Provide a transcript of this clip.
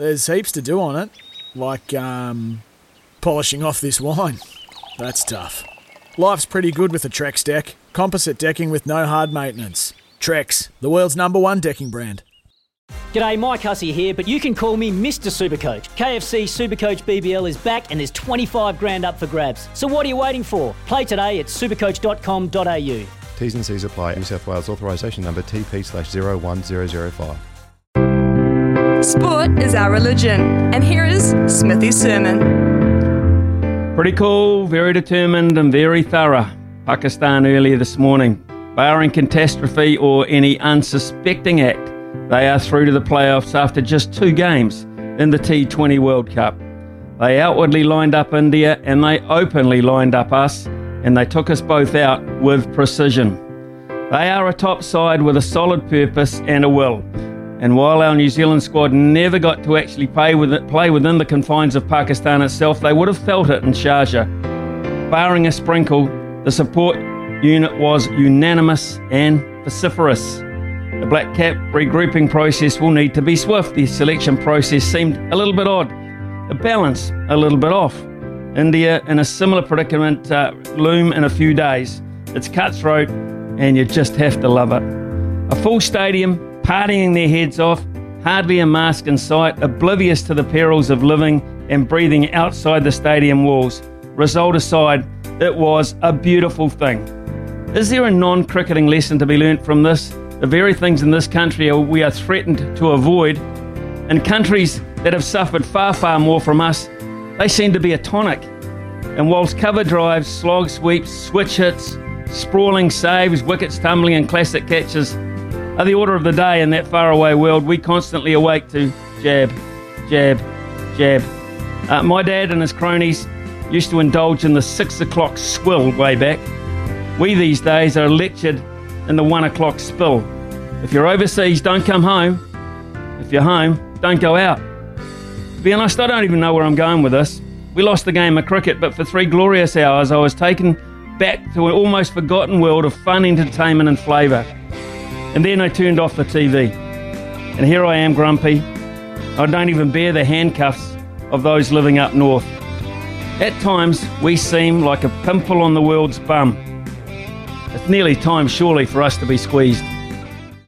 There's heaps to do on it, like um, polishing off this wine. That's tough. Life's pretty good with a Trex deck. Composite decking with no hard maintenance. Trex, the world's number one decking brand. G'day, Mike Hussey here, but you can call me Mr. Supercoach. KFC Supercoach BBL is back and there's 25 grand up for grabs. So what are you waiting for? Play today at supercoach.com.au. T's and C's apply. New South Wales authorisation number TP slash 01005. Sport is our religion. And here is Smithy's sermon. Pretty cool, very determined, and very thorough. Pakistan earlier this morning. Barring catastrophe or any unsuspecting act, they are through to the playoffs after just two games in the T20 World Cup. They outwardly lined up India and they openly lined up us, and they took us both out with precision. They are a top side with a solid purpose and a will. And while our New Zealand squad never got to actually play, with it, play within the confines of Pakistan itself, they would have felt it in Sharjah. Barring a sprinkle, the support unit was unanimous and vociferous. The black cap regrouping process will need to be swift. The selection process seemed a little bit odd, the balance a little bit off. India in a similar predicament uh, loom in a few days. It's cutthroat, and you just have to love it. A full stadium, partying their heads off, hardly a mask in sight, oblivious to the perils of living and breathing outside the stadium walls. Result aside, it was a beautiful thing. Is there a non cricketing lesson to be learnt from this? The very things in this country we are threatened to avoid, and countries that have suffered far, far more from us, they seem to be a tonic. And whilst cover drives, slog sweeps, switch hits, sprawling saves, wickets tumbling, and classic catches are the order of the day in that faraway world, we constantly awake to jab, jab, jab. Uh, my dad and his cronies used to indulge in the six o'clock swill way back. We these days are lectured in the one o'clock spill. If you're overseas, don't come home. If you're home, don't go out. To be honest, I don't even know where I'm going with this. We lost the game of cricket, but for three glorious hours, I was taken back to an almost forgotten world of fun, entertainment, and flavour. And then I turned off the TV. And here I am, grumpy. I don't even bear the handcuffs of those living up north. At times, we seem like a pimple on the world's bum. It's nearly time, surely, for us to be squeezed.